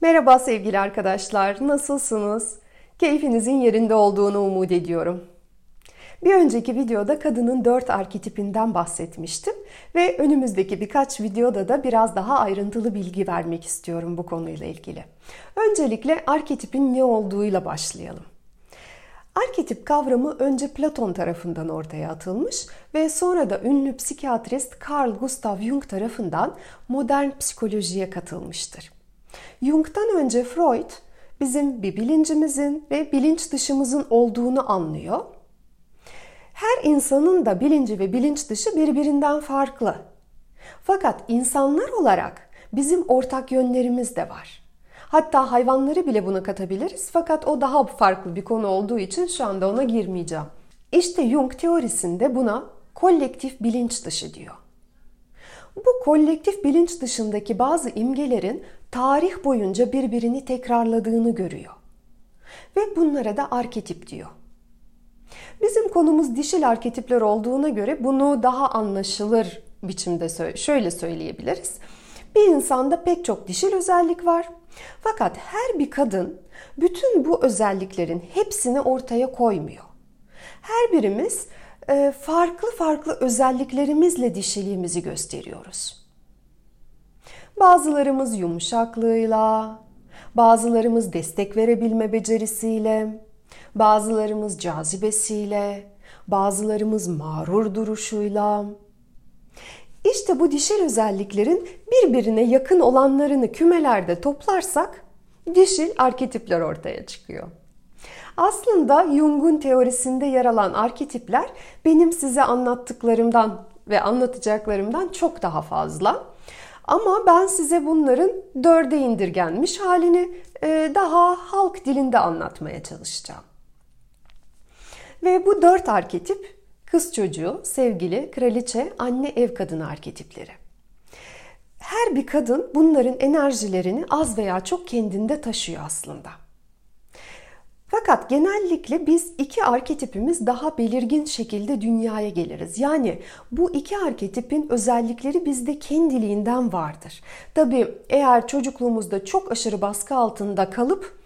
Merhaba sevgili arkadaşlar, nasılsınız? Keyfinizin yerinde olduğunu umut ediyorum. Bir önceki videoda kadının dört arketipinden bahsetmiştim ve önümüzdeki birkaç videoda da biraz daha ayrıntılı bilgi vermek istiyorum bu konuyla ilgili. Öncelikle arketipin ne olduğuyla başlayalım. Arketip kavramı önce Platon tarafından ortaya atılmış ve sonra da ünlü psikiyatrist Carl Gustav Jung tarafından modern psikolojiye katılmıştır. Jung'tan önce Freud bizim bir bilincimizin ve bilinç dışımızın olduğunu anlıyor. Her insanın da bilinci ve bilinç dışı birbirinden farklı. Fakat insanlar olarak bizim ortak yönlerimiz de var. Hatta hayvanları bile buna katabiliriz fakat o daha farklı bir konu olduğu için şu anda ona girmeyeceğim. İşte Jung teorisinde buna kolektif bilinç dışı diyor. Bu kolektif bilinç dışındaki bazı imgelerin tarih boyunca birbirini tekrarladığını görüyor. Ve bunlara da arketip diyor. Bizim konumuz dişil arketipler olduğuna göre bunu daha anlaşılır biçimde şöyle söyleyebiliriz. Bir insanda pek çok dişil özellik var. Fakat her bir kadın bütün bu özelliklerin hepsini ortaya koymuyor. Her birimiz e, farklı farklı özelliklerimizle dişiliğimizi gösteriyoruz. Bazılarımız yumuşaklığıyla, bazılarımız destek verebilme becerisiyle, bazılarımız cazibesiyle, bazılarımız mağrur duruşuyla. İşte bu dişil özelliklerin birbirine yakın olanlarını kümelerde toplarsak dişil arketipler ortaya çıkıyor. Aslında Jung'un teorisinde yer alan arketipler benim size anlattıklarımdan ve anlatacaklarımdan çok daha fazla. Ama ben size bunların dörde indirgenmiş halini e, daha halk dilinde anlatmaya çalışacağım. Ve bu dört arketip kız çocuğu, sevgili, kraliçe, anne, ev kadını arketipleri. Her bir kadın bunların enerjilerini az veya çok kendinde taşıyor aslında. Fakat genellikle biz iki arketipimiz daha belirgin şekilde dünyaya geliriz. Yani bu iki arketipin özellikleri bizde kendiliğinden vardır. Tabi eğer çocukluğumuzda çok aşırı baskı altında kalıp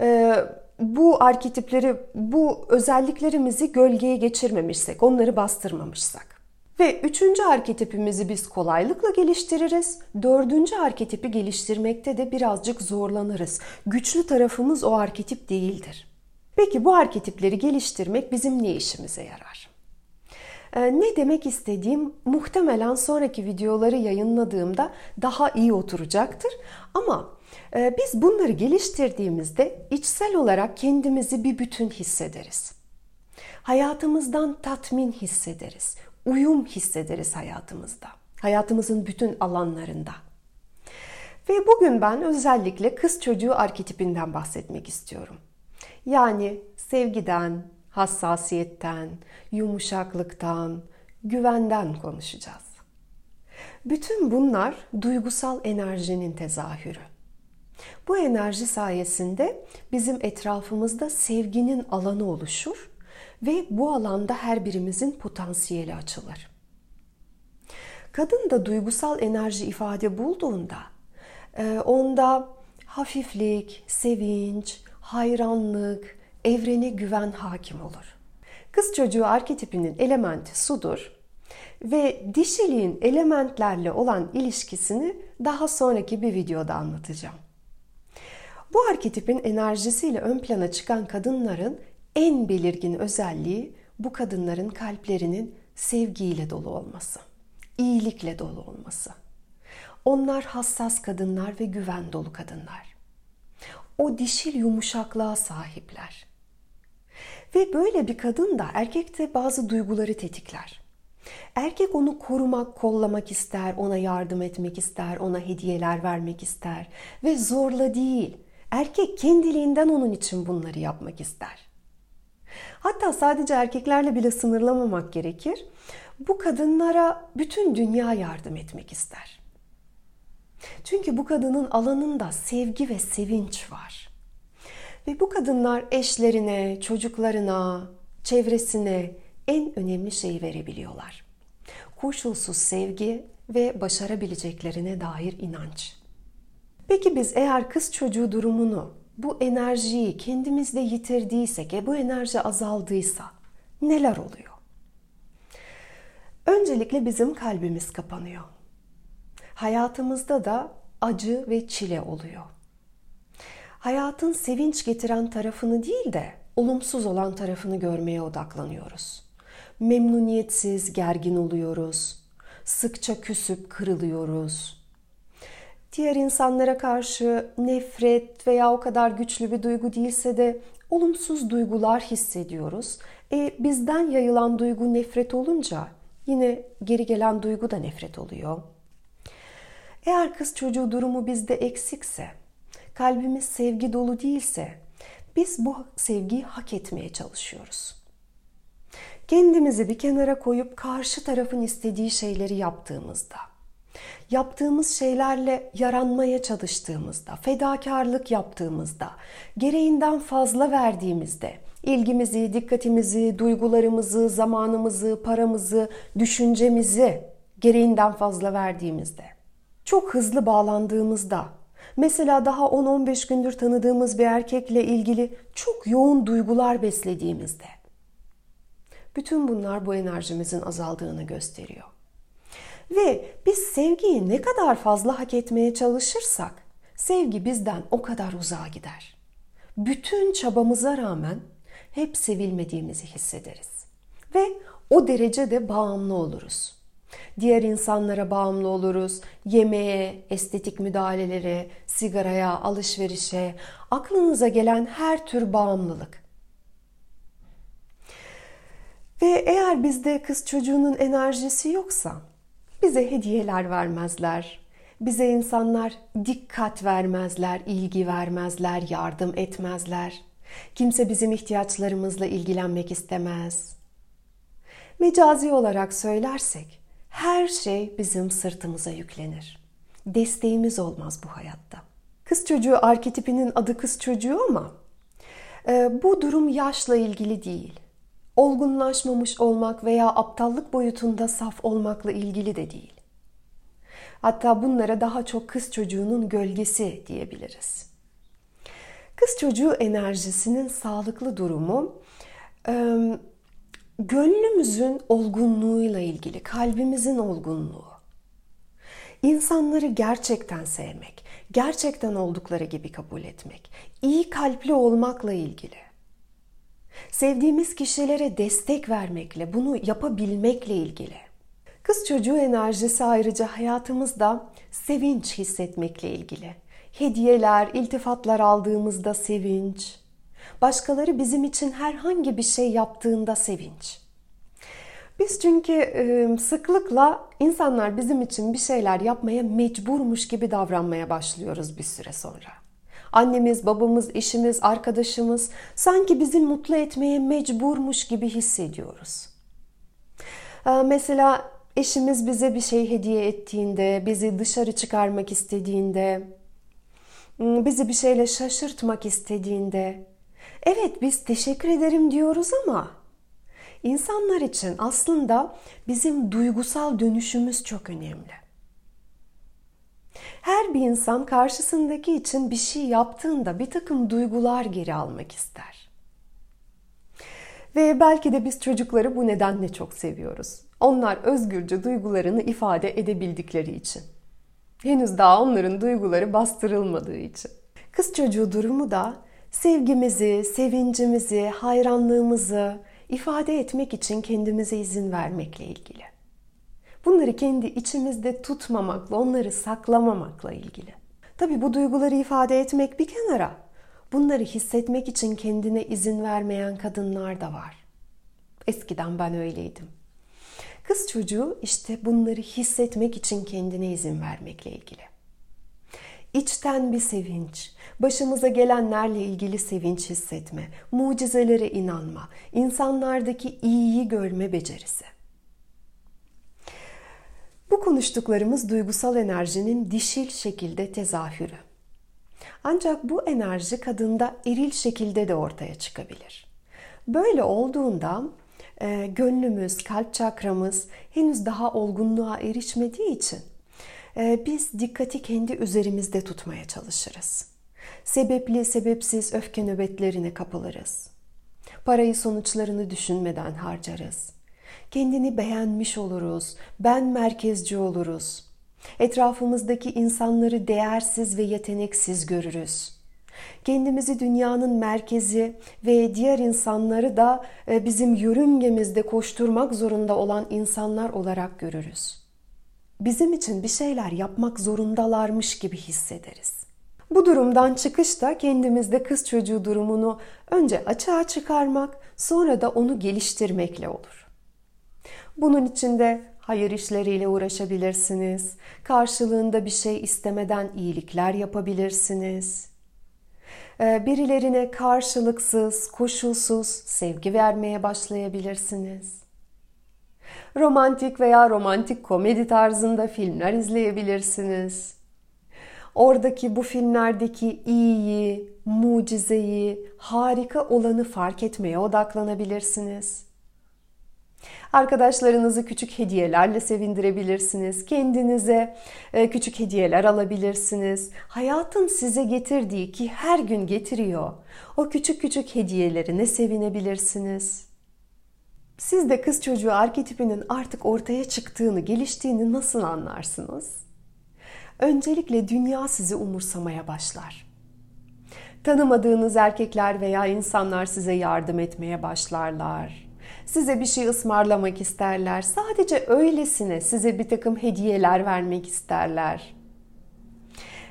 e, bu arketipleri, bu özelliklerimizi gölgeye geçirmemişsek, onları bastırmamışsak. Ve üçüncü arketipimizi biz kolaylıkla geliştiririz. Dördüncü arketipi geliştirmekte de birazcık zorlanırız. Güçlü tarafımız o arketip değildir. Peki bu arketipleri geliştirmek bizim ne işimize yarar? Ee, ne demek istediğim muhtemelen sonraki videoları yayınladığımda daha iyi oturacaktır. Ama e, biz bunları geliştirdiğimizde içsel olarak kendimizi bir bütün hissederiz. Hayatımızdan tatmin hissederiz. Uyum hissederiz hayatımızda. Hayatımızın bütün alanlarında. Ve bugün ben özellikle kız çocuğu arketipinden bahsetmek istiyorum. Yani sevgiden, hassasiyetten, yumuşaklıktan, güvenden konuşacağız. Bütün bunlar duygusal enerjinin tezahürü. Bu enerji sayesinde bizim etrafımızda sevginin alanı oluşur ve bu alanda her birimizin potansiyeli açılır. Kadın da duygusal enerji ifade bulduğunda e, onda hafiflik, sevinç, hayranlık, evrene güven hakim olur. Kız çocuğu arketipinin elementi sudur ve dişiliğin elementlerle olan ilişkisini daha sonraki bir videoda anlatacağım. Bu arketipin enerjisiyle ön plana çıkan kadınların en belirgin özelliği bu kadınların kalplerinin sevgiyle dolu olması, iyilikle dolu olması. Onlar hassas kadınlar ve güven dolu kadınlar. O dişil yumuşaklığa sahipler. Ve böyle bir kadın da erkekte bazı duyguları tetikler. Erkek onu korumak, kollamak ister, ona yardım etmek ister, ona hediyeler vermek ister ve zorla değil, erkek kendiliğinden onun için bunları yapmak ister. Hatta sadece erkeklerle bile sınırlamamak gerekir. Bu kadınlara bütün dünya yardım etmek ister. Çünkü bu kadının alanında sevgi ve sevinç var. Ve bu kadınlar eşlerine, çocuklarına, çevresine en önemli şeyi verebiliyorlar. Koşulsuz sevgi ve başarabileceklerine dair inanç. Peki biz eğer kız çocuğu durumunu, bu enerjiyi kendimizde yitirdiysek, e bu enerji azaldıysa neler oluyor? Öncelikle bizim kalbimiz kapanıyor. Hayatımızda da acı ve çile oluyor. Hayatın sevinç getiren tarafını değil de olumsuz olan tarafını görmeye odaklanıyoruz. Memnuniyetsiz, gergin oluyoruz. Sıkça küsüp kırılıyoruz. Diğer insanlara karşı nefret veya o kadar güçlü bir duygu değilse de olumsuz duygular hissediyoruz. E, bizden yayılan duygu nefret olunca yine geri gelen duygu da nefret oluyor. Eğer kız çocuğu durumu bizde eksikse, kalbimiz sevgi dolu değilse biz bu sevgiyi hak etmeye çalışıyoruz. Kendimizi bir kenara koyup karşı tarafın istediği şeyleri yaptığımızda, yaptığımız şeylerle yaranmaya çalıştığımızda, fedakarlık yaptığımızda, gereğinden fazla verdiğimizde, ilgimizi, dikkatimizi, duygularımızı, zamanımızı, paramızı, düşüncemizi gereğinden fazla verdiğimizde, çok hızlı bağlandığımızda, mesela daha 10-15 gündür tanıdığımız bir erkekle ilgili çok yoğun duygular beslediğimizde, bütün bunlar bu enerjimizin azaldığını gösteriyor. Ve biz sevgiyi ne kadar fazla hak etmeye çalışırsak sevgi bizden o kadar uzağa gider. Bütün çabamıza rağmen hep sevilmediğimizi hissederiz. Ve o derecede bağımlı oluruz. Diğer insanlara bağımlı oluruz. Yemeğe, estetik müdahalelere, sigaraya, alışverişe, aklınıza gelen her tür bağımlılık. Ve eğer bizde kız çocuğunun enerjisi yoksa bize hediyeler vermezler. Bize insanlar dikkat vermezler, ilgi vermezler, yardım etmezler. Kimse bizim ihtiyaçlarımızla ilgilenmek istemez. Mecazi olarak söylersek her şey bizim sırtımıza yüklenir. Desteğimiz olmaz bu hayatta. Kız çocuğu arketipinin adı kız çocuğu ama e, bu durum yaşla ilgili değil. Olgunlaşmamış olmak veya aptallık boyutunda saf olmakla ilgili de değil. Hatta bunlara daha çok kız çocuğunun gölgesi diyebiliriz. Kız çocuğu enerjisinin sağlıklı durumu gönlümüzün olgunluğuyla ilgili, kalbimizin olgunluğu. İnsanları gerçekten sevmek, gerçekten oldukları gibi kabul etmek, iyi kalpli olmakla ilgili. Sevdiğimiz kişilere destek vermekle, bunu yapabilmekle ilgili. Kız çocuğu enerjisi ayrıca hayatımızda sevinç hissetmekle ilgili. Hediyeler, iltifatlar aldığımızda sevinç, başkaları bizim için herhangi bir şey yaptığında sevinç. Biz çünkü sıklıkla insanlar bizim için bir şeyler yapmaya mecburmuş gibi davranmaya başlıyoruz bir süre sonra. Annemiz, babamız, eşimiz, arkadaşımız sanki bizi mutlu etmeye mecburmuş gibi hissediyoruz. Mesela eşimiz bize bir şey hediye ettiğinde, bizi dışarı çıkarmak istediğinde, bizi bir şeyle şaşırtmak istediğinde, evet biz teşekkür ederim diyoruz ama insanlar için aslında bizim duygusal dönüşümüz çok önemli. Her bir insan karşısındaki için bir şey yaptığında bir takım duygular geri almak ister. Ve belki de biz çocukları bu nedenle çok seviyoruz. Onlar özgürce duygularını ifade edebildikleri için. Henüz daha onların duyguları bastırılmadığı için. Kız çocuğu durumu da sevgimizi, sevincimizi, hayranlığımızı ifade etmek için kendimize izin vermekle ilgili. Bunları kendi içimizde tutmamakla, onları saklamamakla ilgili. Tabi bu duyguları ifade etmek bir kenara. Bunları hissetmek için kendine izin vermeyen kadınlar da var. Eskiden ben öyleydim. Kız çocuğu işte bunları hissetmek için kendine izin vermekle ilgili. İçten bir sevinç, başımıza gelenlerle ilgili sevinç hissetme, mucizelere inanma, insanlardaki iyiyi görme becerisi. Bu konuştuklarımız duygusal enerjinin dişil şekilde tezahürü. Ancak bu enerji kadında eril şekilde de ortaya çıkabilir. Böyle olduğunda e, gönlümüz, kalp çakramız henüz daha olgunluğa erişmediği için biz dikkati kendi üzerimizde tutmaya çalışırız. Sebepli sebepsiz öfke nöbetlerine kapılırız. Parayı sonuçlarını düşünmeden harcarız. Kendini beğenmiş oluruz, ben merkezci oluruz. Etrafımızdaki insanları değersiz ve yeteneksiz görürüz. Kendimizi dünyanın merkezi ve diğer insanları da e, bizim yörüngemizde koşturmak zorunda olan insanlar olarak görürüz. Bizim için bir şeyler yapmak zorundalarmış gibi hissederiz. Bu durumdan çıkış da kendimizde kız çocuğu durumunu önce açığa çıkarmak, sonra da onu geliştirmekle olur. Bunun için de hayır işleriyle uğraşabilirsiniz. Karşılığında bir şey istemeden iyilikler yapabilirsiniz. Ee, birilerine karşılıksız, koşulsuz sevgi vermeye başlayabilirsiniz. Romantik veya romantik komedi tarzında filmler izleyebilirsiniz. Oradaki bu filmlerdeki iyiyi, mucizeyi, harika olanı fark etmeye odaklanabilirsiniz. Arkadaşlarınızı küçük hediyelerle sevindirebilirsiniz. Kendinize e, küçük hediyeler alabilirsiniz. Hayatın size getirdiği ki her gün getiriyor. O küçük küçük hediyelerine sevinebilirsiniz. Siz de kız çocuğu arketipinin artık ortaya çıktığını, geliştiğini nasıl anlarsınız? Öncelikle dünya sizi umursamaya başlar. Tanımadığınız erkekler veya insanlar size yardım etmeye başlarlar size bir şey ısmarlamak isterler. Sadece öylesine size bir takım hediyeler vermek isterler.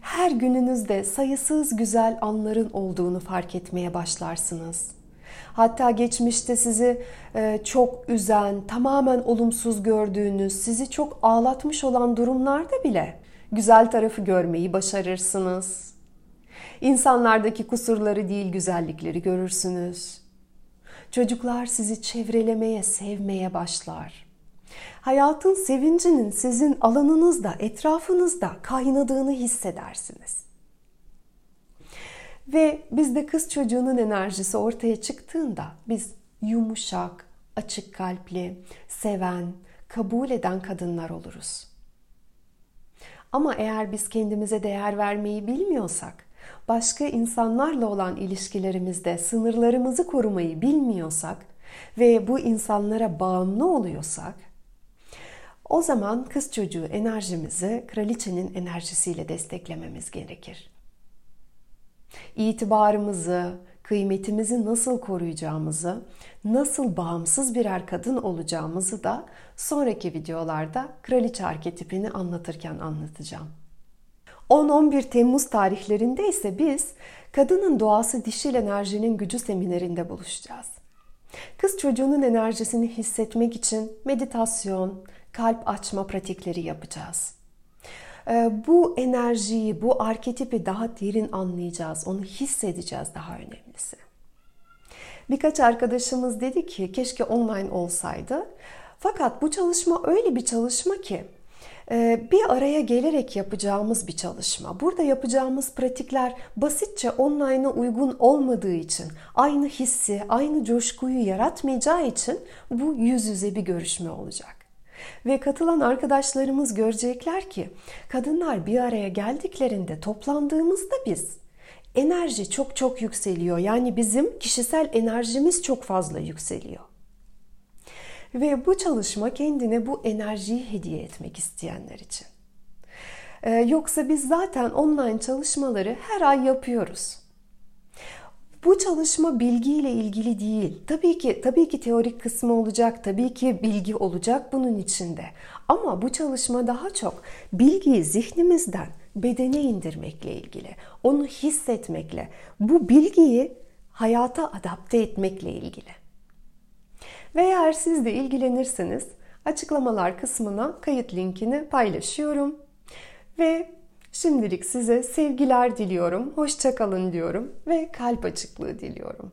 Her gününüzde sayısız güzel anların olduğunu fark etmeye başlarsınız. Hatta geçmişte sizi e, çok üzen, tamamen olumsuz gördüğünüz, sizi çok ağlatmış olan durumlarda bile güzel tarafı görmeyi başarırsınız. İnsanlardaki kusurları değil güzellikleri görürsünüz. Çocuklar sizi çevrelemeye, sevmeye başlar. Hayatın sevincinin sizin alanınızda, etrafınızda kaynadığını hissedersiniz. Ve bizde kız çocuğunun enerjisi ortaya çıktığında biz yumuşak, açık kalpli, seven, kabul eden kadınlar oluruz. Ama eğer biz kendimize değer vermeyi bilmiyorsak, başka insanlarla olan ilişkilerimizde sınırlarımızı korumayı bilmiyorsak ve bu insanlara bağımlı oluyorsak o zaman kız çocuğu enerjimizi kraliçenin enerjisiyle desteklememiz gerekir. İtibarımızı, kıymetimizi nasıl koruyacağımızı, nasıl bağımsız birer kadın olacağımızı da sonraki videolarda kraliçe arketipini anlatırken anlatacağım. 10-11 Temmuz tarihlerinde ise biz Kadının Doğası Dişil Enerjinin Gücü seminerinde buluşacağız. Kız çocuğunun enerjisini hissetmek için meditasyon, kalp açma pratikleri yapacağız. Ee, bu enerjiyi, bu arketipi daha derin anlayacağız, onu hissedeceğiz daha önemlisi. Birkaç arkadaşımız dedi ki keşke online olsaydı. Fakat bu çalışma öyle bir çalışma ki ee, bir araya gelerek yapacağımız bir çalışma. Burada yapacağımız pratikler basitçe online'a uygun olmadığı için, aynı hissi, aynı coşkuyu yaratmayacağı için bu yüz yüze bir görüşme olacak. Ve katılan arkadaşlarımız görecekler ki kadınlar bir araya geldiklerinde toplandığımızda biz enerji çok çok yükseliyor. Yani bizim kişisel enerjimiz çok fazla yükseliyor. Ve bu çalışma kendine bu enerjiyi hediye etmek isteyenler için. Ee, yoksa biz zaten online çalışmaları her ay yapıyoruz. Bu çalışma bilgiyle ilgili değil. Tabii ki tabii ki teorik kısmı olacak, tabii ki bilgi olacak bunun içinde. Ama bu çalışma daha çok bilgiyi zihnimizden bedene indirmekle ilgili. Onu hissetmekle, bu bilgiyi hayata adapte etmekle ilgili. Ve eğer siz de ilgilenirseniz açıklamalar kısmına kayıt linkini paylaşıyorum. Ve şimdilik size sevgiler diliyorum, hoşçakalın diyorum ve kalp açıklığı diliyorum.